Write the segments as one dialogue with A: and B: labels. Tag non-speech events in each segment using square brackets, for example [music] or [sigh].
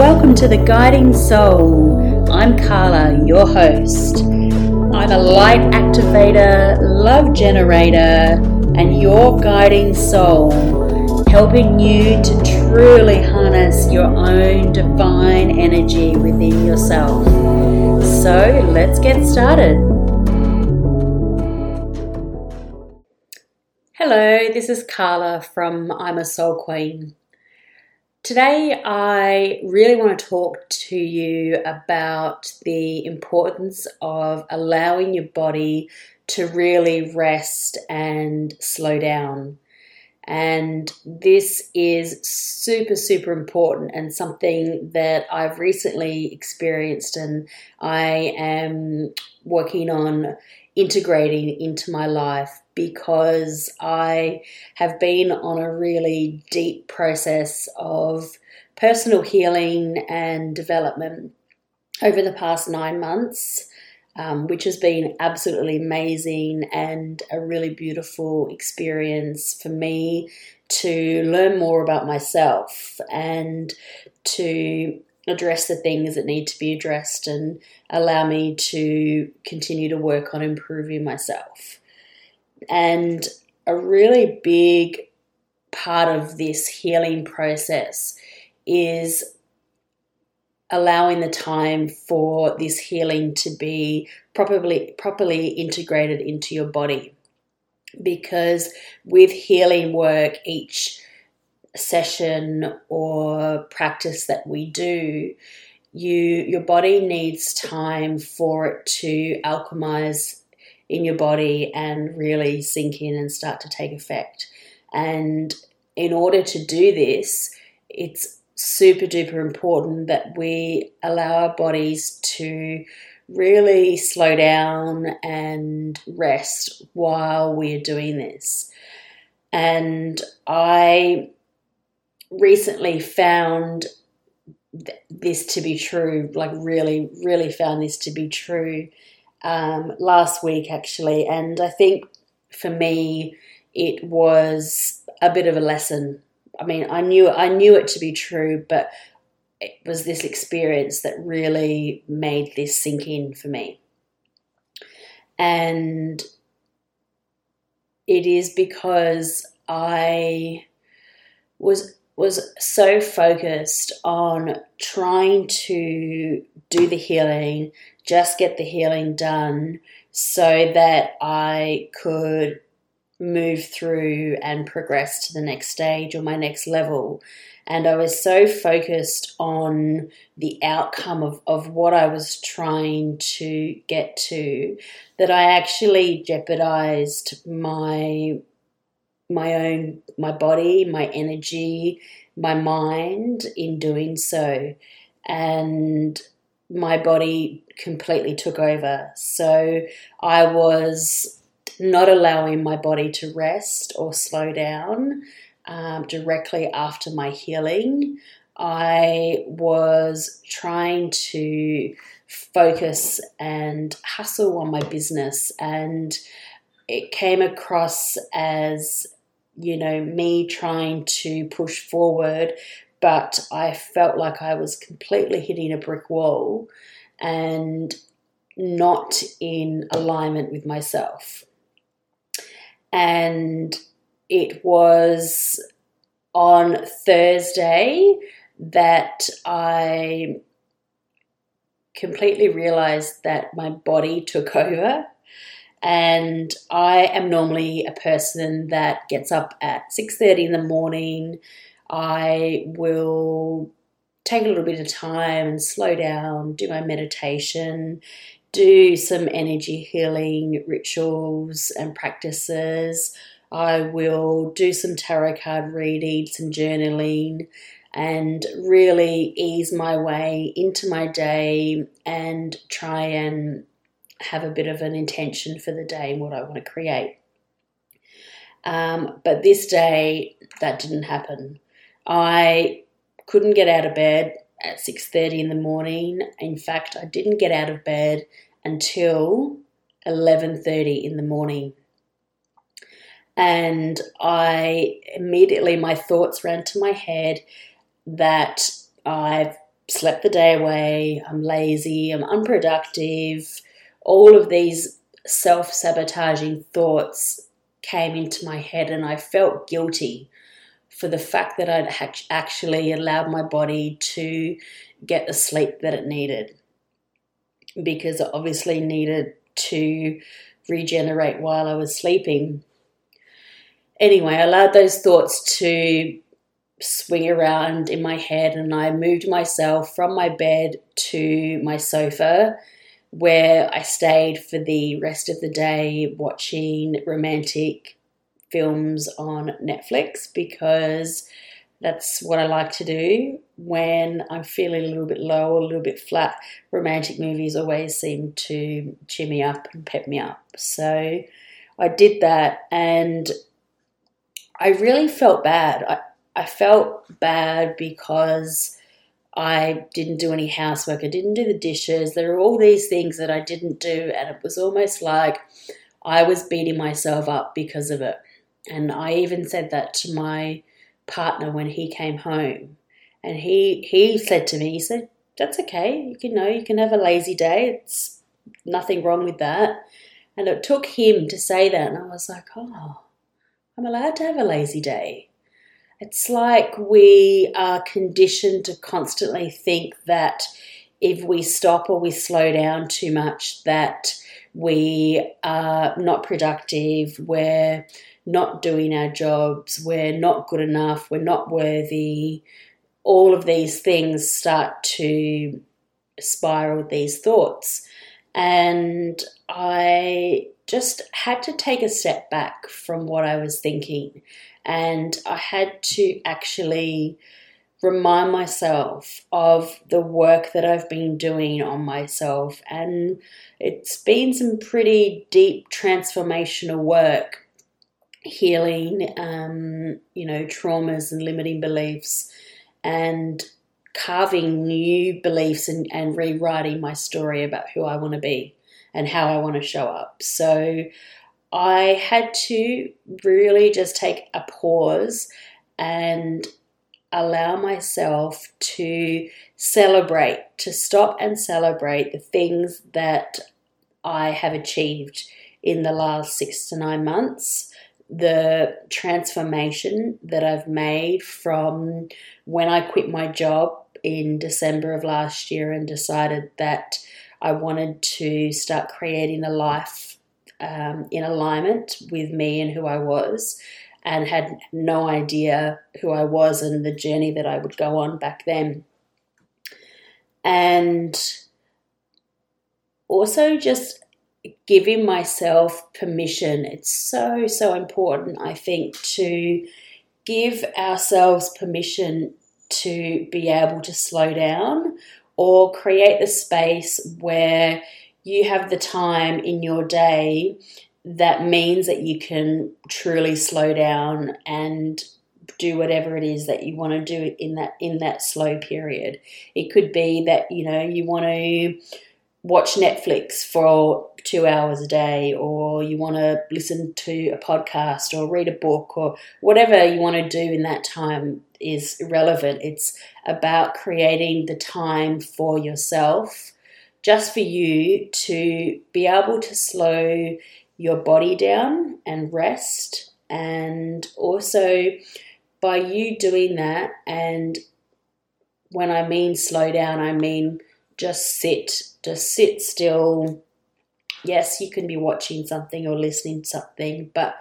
A: Welcome to the Guiding Soul. I'm Carla, your host. I'm a light activator, love generator, and your guiding soul, helping you to truly harness your own divine energy within yourself. So let's get started. Hello, this is Carla from I'm a Soul Queen. Today, I really want to talk to you about the importance of allowing your body to really rest and slow down. And this is super, super important and something that I've recently experienced and I am working on integrating into my life because I have been on a really deep process of personal healing and development over the past nine months. Um, which has been absolutely amazing and a really beautiful experience for me to learn more about myself and to address the things that need to be addressed and allow me to continue to work on improving myself. And a really big part of this healing process is allowing the time for this healing to be properly properly integrated into your body because with healing work each session or practice that we do you your body needs time for it to alchemize in your body and really sink in and start to take effect. And in order to do this, it's super duper important that we allow our bodies to really slow down and rest while we're doing this. And I recently found this to be true, like, really, really found this to be true um, last week actually, and I think for me it was a bit of a lesson. I mean, I knew I knew it to be true, but it was this experience that really made this sink in for me. And it is because I was was so focused on trying to do the healing, just get the healing done so that I could move through and progress to the next stage or my next level. And I was so focused on the outcome of, of what I was trying to get to that I actually jeopardized my my own my body, my energy, my mind in doing so. And my body completely took over. So I was not allowing my body to rest or slow down um, directly after my healing. I was trying to focus and hustle on my business, and it came across as you know, me trying to push forward, but I felt like I was completely hitting a brick wall and not in alignment with myself. And it was on Thursday that I completely realized that my body took [laughs] over and I am normally a person that gets up at 6:30 in the morning. I will take a little bit of time and slow down, do my meditation, do some energy healing rituals and practices. I will do some tarot card reading, some journaling, and really ease my way into my day and try and have a bit of an intention for the day and what I want to create. Um, but this day, that didn't happen. I couldn't get out of bed at 6.30 in the morning. In fact, I didn't get out of bed until 11.30 in the morning. And I immediately, my thoughts ran to my head that I've slept the day away, I'm lazy, I'm unproductive. All of these self sabotaging thoughts came into my head, and I felt guilty for the fact that I'd actually allowed my body to get the sleep that it needed because it obviously needed to regenerate while I was sleeping. Anyway, I allowed those thoughts to swing around in my head and I moved myself from my bed to my sofa where I stayed for the rest of the day watching romantic films on Netflix because that's what I like to do when I'm feeling a little bit low or a little bit flat. Romantic movies always seem to cheer me up and pep me up. So I did that and I really felt bad. I, I felt bad because I didn't do any housework, I didn't do the dishes. There are all these things that I didn't do, and it was almost like I was beating myself up because of it. And I even said that to my partner when he came home. And he he said to me, he said, That's okay. You can know you can have a lazy day. It's nothing wrong with that. And it took him to say that and I was like, Oh, I'm allowed to have a lazy day. It's like we are conditioned to constantly think that if we stop or we slow down too much, that we are not productive, we're not doing our jobs, we're not good enough, we're not worthy. All of these things start to spiral these thoughts. And I just had to take a step back from what I was thinking. And I had to actually remind myself of the work that I've been doing on myself. And it's been some pretty deep transformational work healing, um, you know, traumas and limiting beliefs, and carving new beliefs and, and rewriting my story about who I want to be and how I want to show up. So I had to really just take a pause and allow myself to celebrate, to stop and celebrate the things that I have achieved in the last six to nine months. The transformation that I've made from when I quit my job in December of last year and decided that I wanted to start creating a life um, in alignment with me and who I was, and had no idea who I was and the journey that I would go on back then. And also just giving myself permission. It's so, so important, I think, to give ourselves permission to be able to slow down or create the space where you have the time in your day that means that you can truly slow down and do whatever it is that you want to do in that in that slow period. It could be that you know you want to watch Netflix for two hours a day, or you want to listen to a podcast or read a book, or whatever you want to do in that time is irrelevant. It's about creating the time for yourself, just for you to be able to slow your body down and rest. And also, by you doing that, and when I mean slow down, I mean just sit, just sit still. Yes, you can be watching something or listening to something, but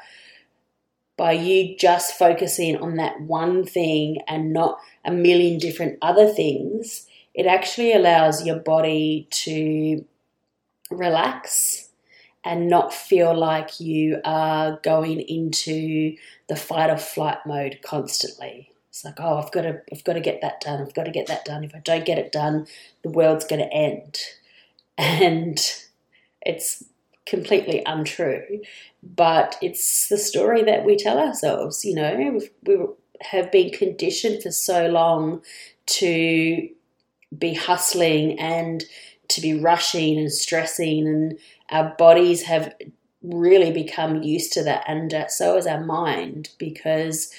A: by you just focusing on that one thing and not a million different other things, it actually allows your body to relax and not feel like you are going into the fight or flight mode constantly. It's like, oh, I've got to, I've got to get that done. I've got to get that done. If I don't get it done, the world's going to end. [laughs] And it's completely untrue, but it's the story that we tell ourselves. You know, we have been conditioned for so long to be hustling and to be rushing and stressing, and our bodies have really become used to that, and uh, so is our mind because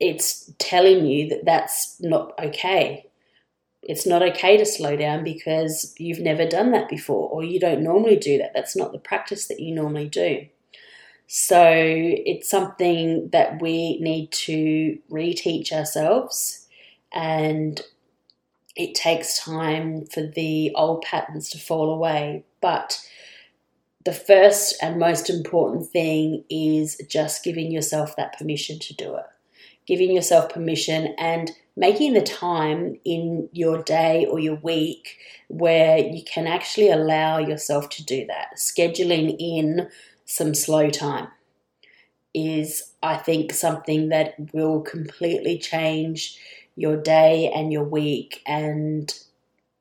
A: it's telling you that that's not okay. it's not okay to slow down because you've never done that before or you don't normally do that. That's not the practice that you normally do. So it's something that we need to reteach ourselves, and it takes time for the old patterns to fall away. But the first and most important thing is just giving yourself that permission to do it. Giving yourself permission and making the time in your day or your week where you can actually allow yourself to do that. Scheduling in some slow time is, I think, something that will completely change your day and your week and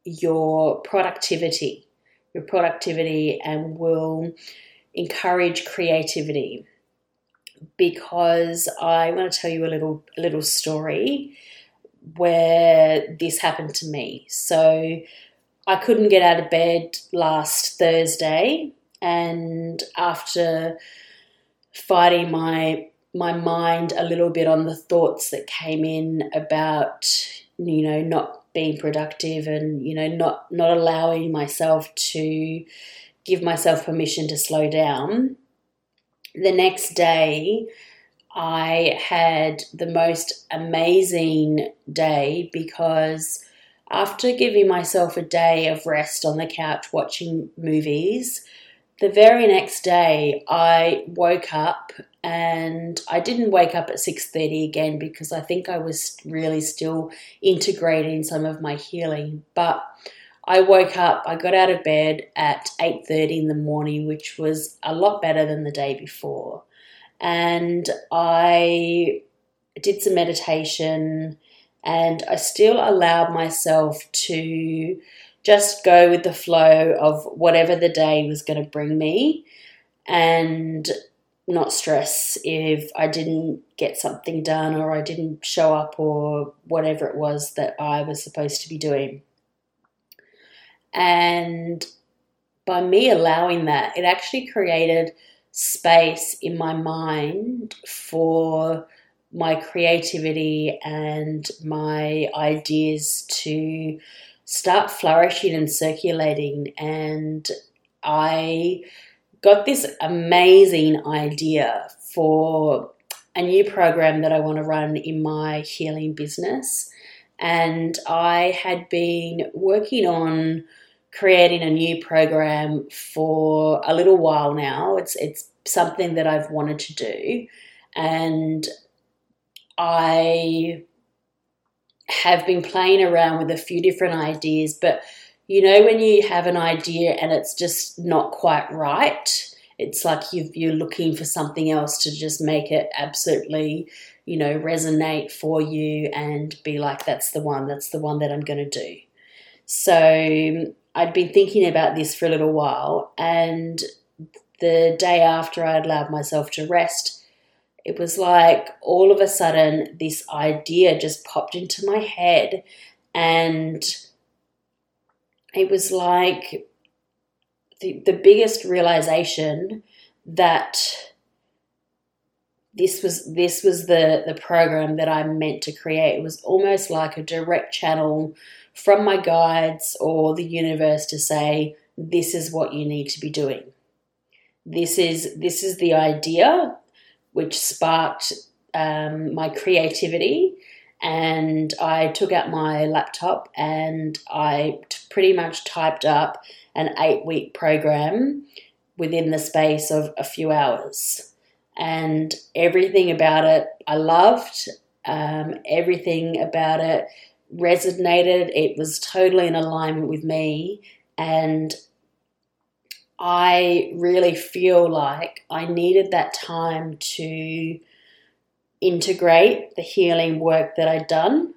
A: your productivity your productivity and will encourage creativity because I want to tell you a little little story where this happened to me. So I couldn't get out of bed last Thursday and after fighting my my mind a little bit on the thoughts that came in about you know not being productive and you know not not allowing myself to give myself permission to slow down. The next day i had the most amazing day because after giving myself a day of rest on the couch watching movies the very next day i woke up and I didn't wake up at 6:30 again because I think I was really still integrating some of my healing. But I woke up I got out of bed at 8:30 in the morning which was a lot better than the day before. And I did some meditation and I still allowed myself to just go with the flow of whatever the day was going to bring me and not stress if I didn't get something done or I didn't show up or whatever it was that I was supposed to be doing. And by me allowing that, it actually created space in my mind for my creativity and my ideas to start flourishing and circulating. And I got this amazing idea for a new program that I want to run in my healing business. And I had been working on creating a new program for a little while now. It's it's something that I've wanted to do. And I have been playing around with a few different ideas, but you know, when you have an idea and it's just not quite right, it's like you are looking for something else to just make it absolutely, you know, resonate for you and be like, that's the one, that's the one that I'm going to do. So I'd been thinking about this for a little while, and the day after I'd allowed myself to rest, it was like all of a sudden this idea just popped into my head and it was like the, the biggest realization that this was this was the the program that I meant to create. It was almost like a direct channel from my guides or the universe to say this is what you need to be doing. This is this is the idea which sparked um, my creativity and I took out my laptop and I t- pretty much typed up an eight week program within the space of a few hours. And everything about it I loved, um, everything about it resonated. It was totally in alignment with me. And I really feel like I needed that time to integrate the healing work that I'd done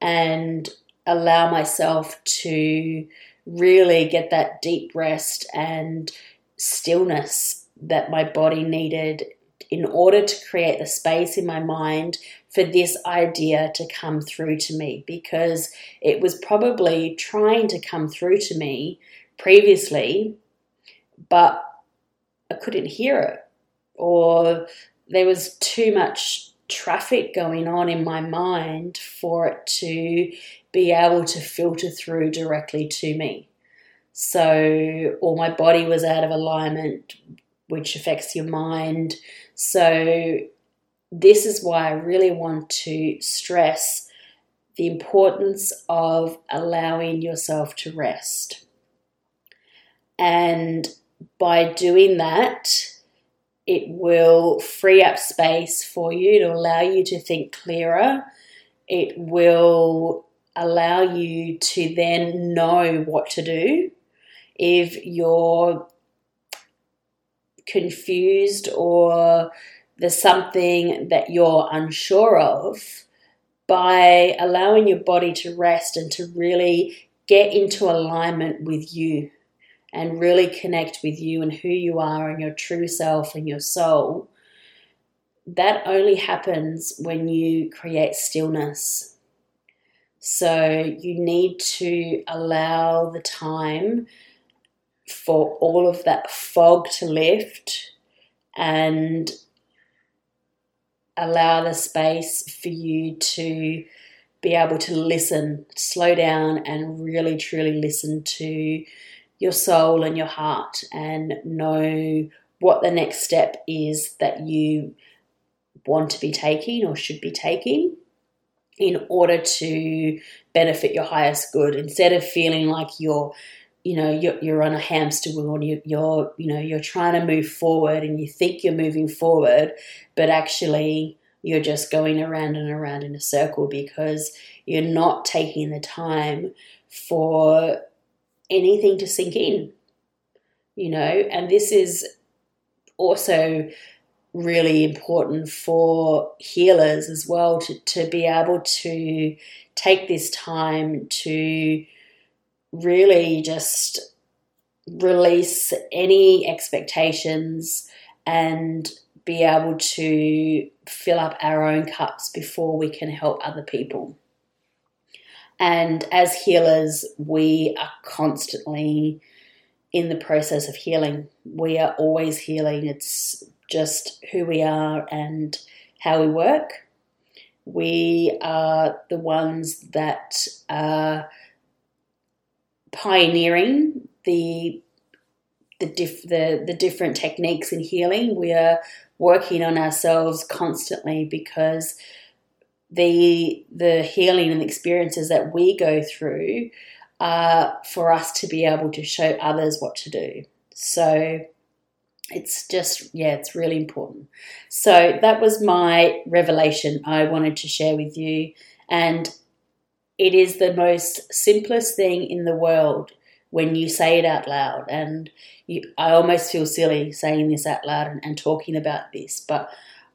A: and allow myself to really get that deep rest and stillness that my body needed in order to create the space in my mind for this idea to come through to me because it was probably trying to come through to me previously, but I couldn't hear it, or there was too much traffic going on in my mind for it to be able to filter through directly to me. So, or my body was out of alignment, which affects your mind. So, this is why I really want to stress the importance of allowing yourself to rest. And by doing that, it will free up space for you to allow you to think clearer. It will allow you to then know what to do. If you're confused or there's something that you're unsure of, by allowing your body to rest and to really get into alignment with you and really connect with you and who you are and your true self and your soul, that only happens when you create stillness. So you need to allow the time for all of that fog to lift and allow the space for you to be able to listen, slow down, and really truly listen to your soul and your heart and know what the next step is that you want to be taking or should be taking in order to benefit your highest good. Instead of feeling like you're you know you're, you're on a hamster wheel and you, you're you know you're trying to move forward and you think you're moving forward but actually you're just going around and around in a circle because you're not taking the time for anything to sink in you know and this is also really important for healers as well to, to be able to take this time to really just release any expectations and be able to fill up our own cups before we can help other people. And as healers, we are constantly in the process of healing. We are always healing. It's just who we are and how we work. We are the ones that are pioneering the the, diff, the the different techniques in healing. We are working on ourselves constantly because the the healing and experiences that we go through are for us to be able to show others what to do. So it's just yeah, it's really important. So that was my revelation I wanted to share with you and it is the most simplest thing in the world when you say it out loud. And you, I almost feel silly saying this out loud and, and talking about this, but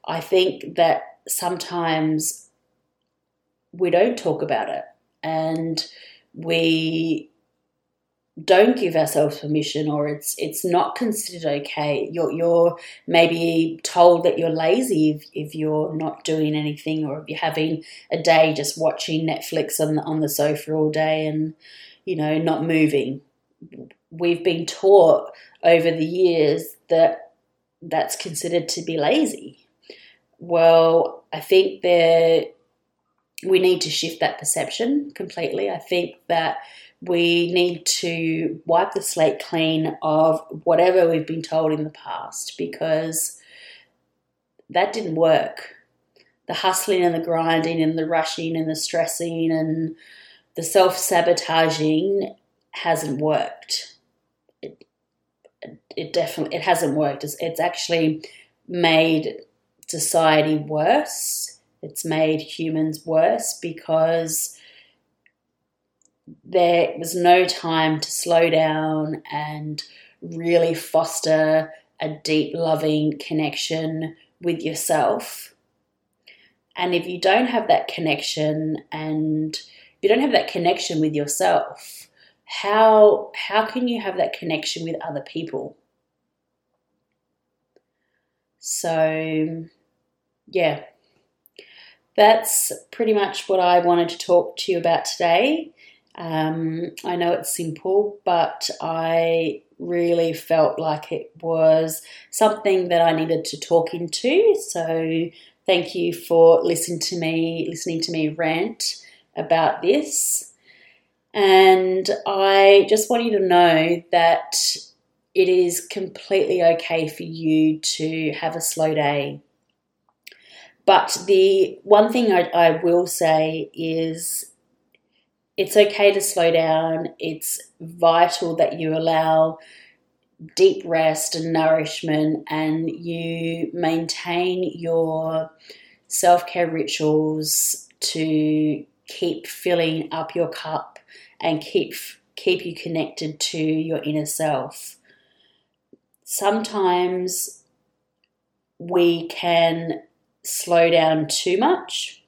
A: I think that sometimes we don't talk about it. And we don't give ourselves permission or it's it's not considered okay. You're you're maybe told that you're lazy if, if you're not doing anything or if you're having a day just watching Netflix on the, on the sofa all day and you know not moving. We've been taught over the years that that's considered to be lazy. Well i think that we need to shift that perception completely i think that we need to wipe the slate clean of whatever we've been told in the past because that didn't work. The hustling and the grinding and the rushing and the stressing and the self sabotaging hasn't worked. It, it definitely it hasn't worked. It's, it's actually made society worse. It's made humans worse because there was no time to slow down and really foster a deep, loving connection with yourself. And if you don't have that connection and you don't have that connection with yourself, how how can you have that connection with other people? So yeah. That's pretty much what I wanted to talk to you about today. Um, I know it's simple, but I really felt like it was something that I needed to talk into. So Thank you for listening to me, listening to me rant about this. And I just want you to know that it is completely okay for you to have a slow day. But the one thing I, I will say is it's okay to slow down. It's vital that you allow deep rest and nourishment and you maintain your self care rituals to keep filling up your cup and keep keep you connected to your inner self. Sometimes we can slow down too much.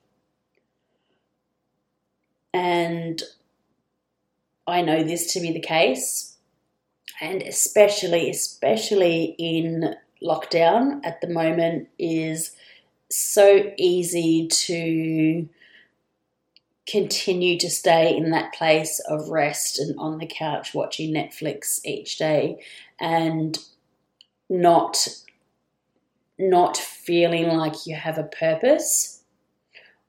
A: And I know this to be the case and especially especially in lockdown at the moment is so easy to continue to stay in that place of rest and on the couch watching Netflix each day and not not feeling like you have a purpose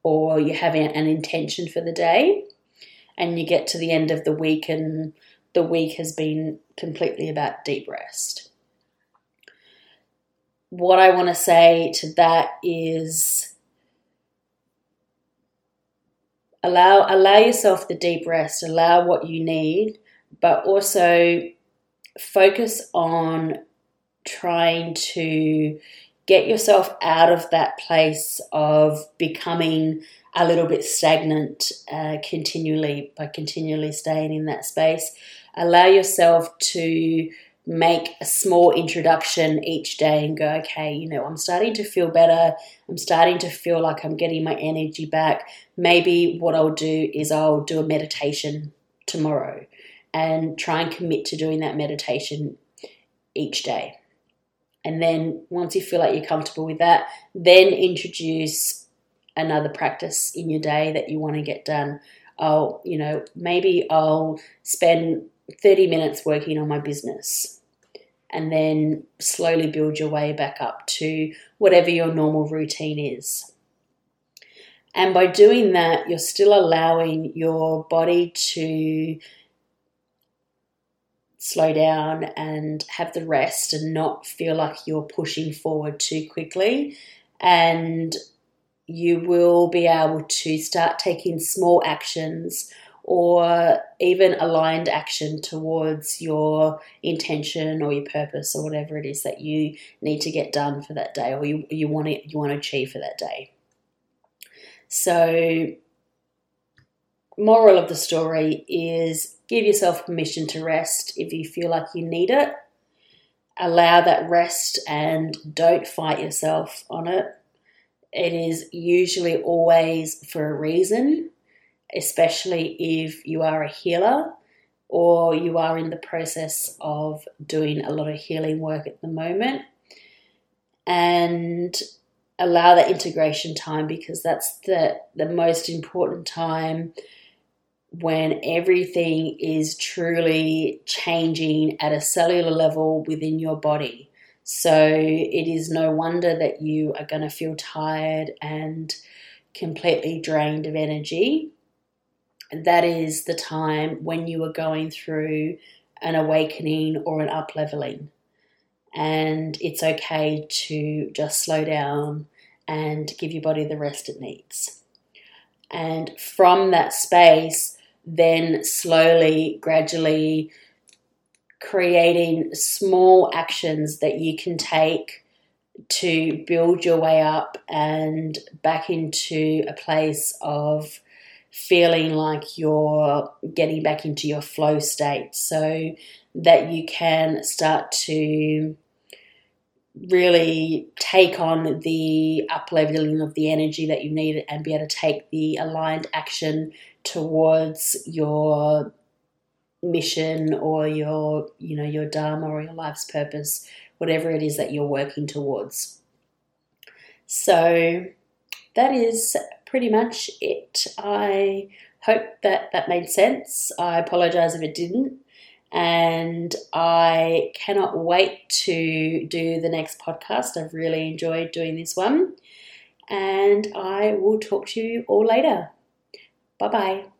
A: or you have an intention for the day and you get to the end of the week and the week has been completely about deep rest. What I want to say to that is allow allow yourself the deep rest, allow what you need, but also focus on trying to get yourself out of that place of becoming a little bit stagnant uh, continually by continually staying in that space allow yourself to make a small introduction each day and go, okay, you know, I'm starting to feel better. I'm starting to feel like I'm getting my energy back. Maybe what I'll do is I'll do a meditation tomorrow and try and commit to doing that meditation each day. And then once you feel like you're comfortable with that, then introduce another practice in your day that you want to get done. I'll, you know, maybe I'll spend 30 minutes working on my business and then slowly build your way back up to whatever your normal routine is. And by doing that, you're still allowing your body to slow down and have the rest and not feel like you're pushing forward too quickly. And you will be able to start taking small actions or even aligned action towards your intention or your purpose or whatever it is that you need to get done for that day or you, you want to you want to achieve for that day. So moral of the story is give yourself permission to rest if you feel like you need it. Allow that rest and don't fight yourself on it. It is usually always for a reason especially if you are a healer or you are in the process of doing a lot of healing work at the moment. And allow that integration time because that's the, the most important time when everything is truly changing at a cellular level within your body. So it is no wonder that you are going to feel tired and completely drained of energy that is the time when you are going through an awakening or an up leveling. And it's okay to just slow down and give your body the rest it needs. And from that space, then slowly, gradually creating small actions that you can take to build your way up and back into a place of feeling like you're getting back into your flow state. So that you can start to really take on the up leveling of the energy that you need and be able to take the aligned action towards your mission or your you know your dharma or your life's purpose whatever it is that you're working towards so that is pretty much it. I hope that that made sense. I apologize if it didn't. And I cannot wait to do the next podcast. I've really enjoyed doing this one. and I will talk to you all later. Bye bye.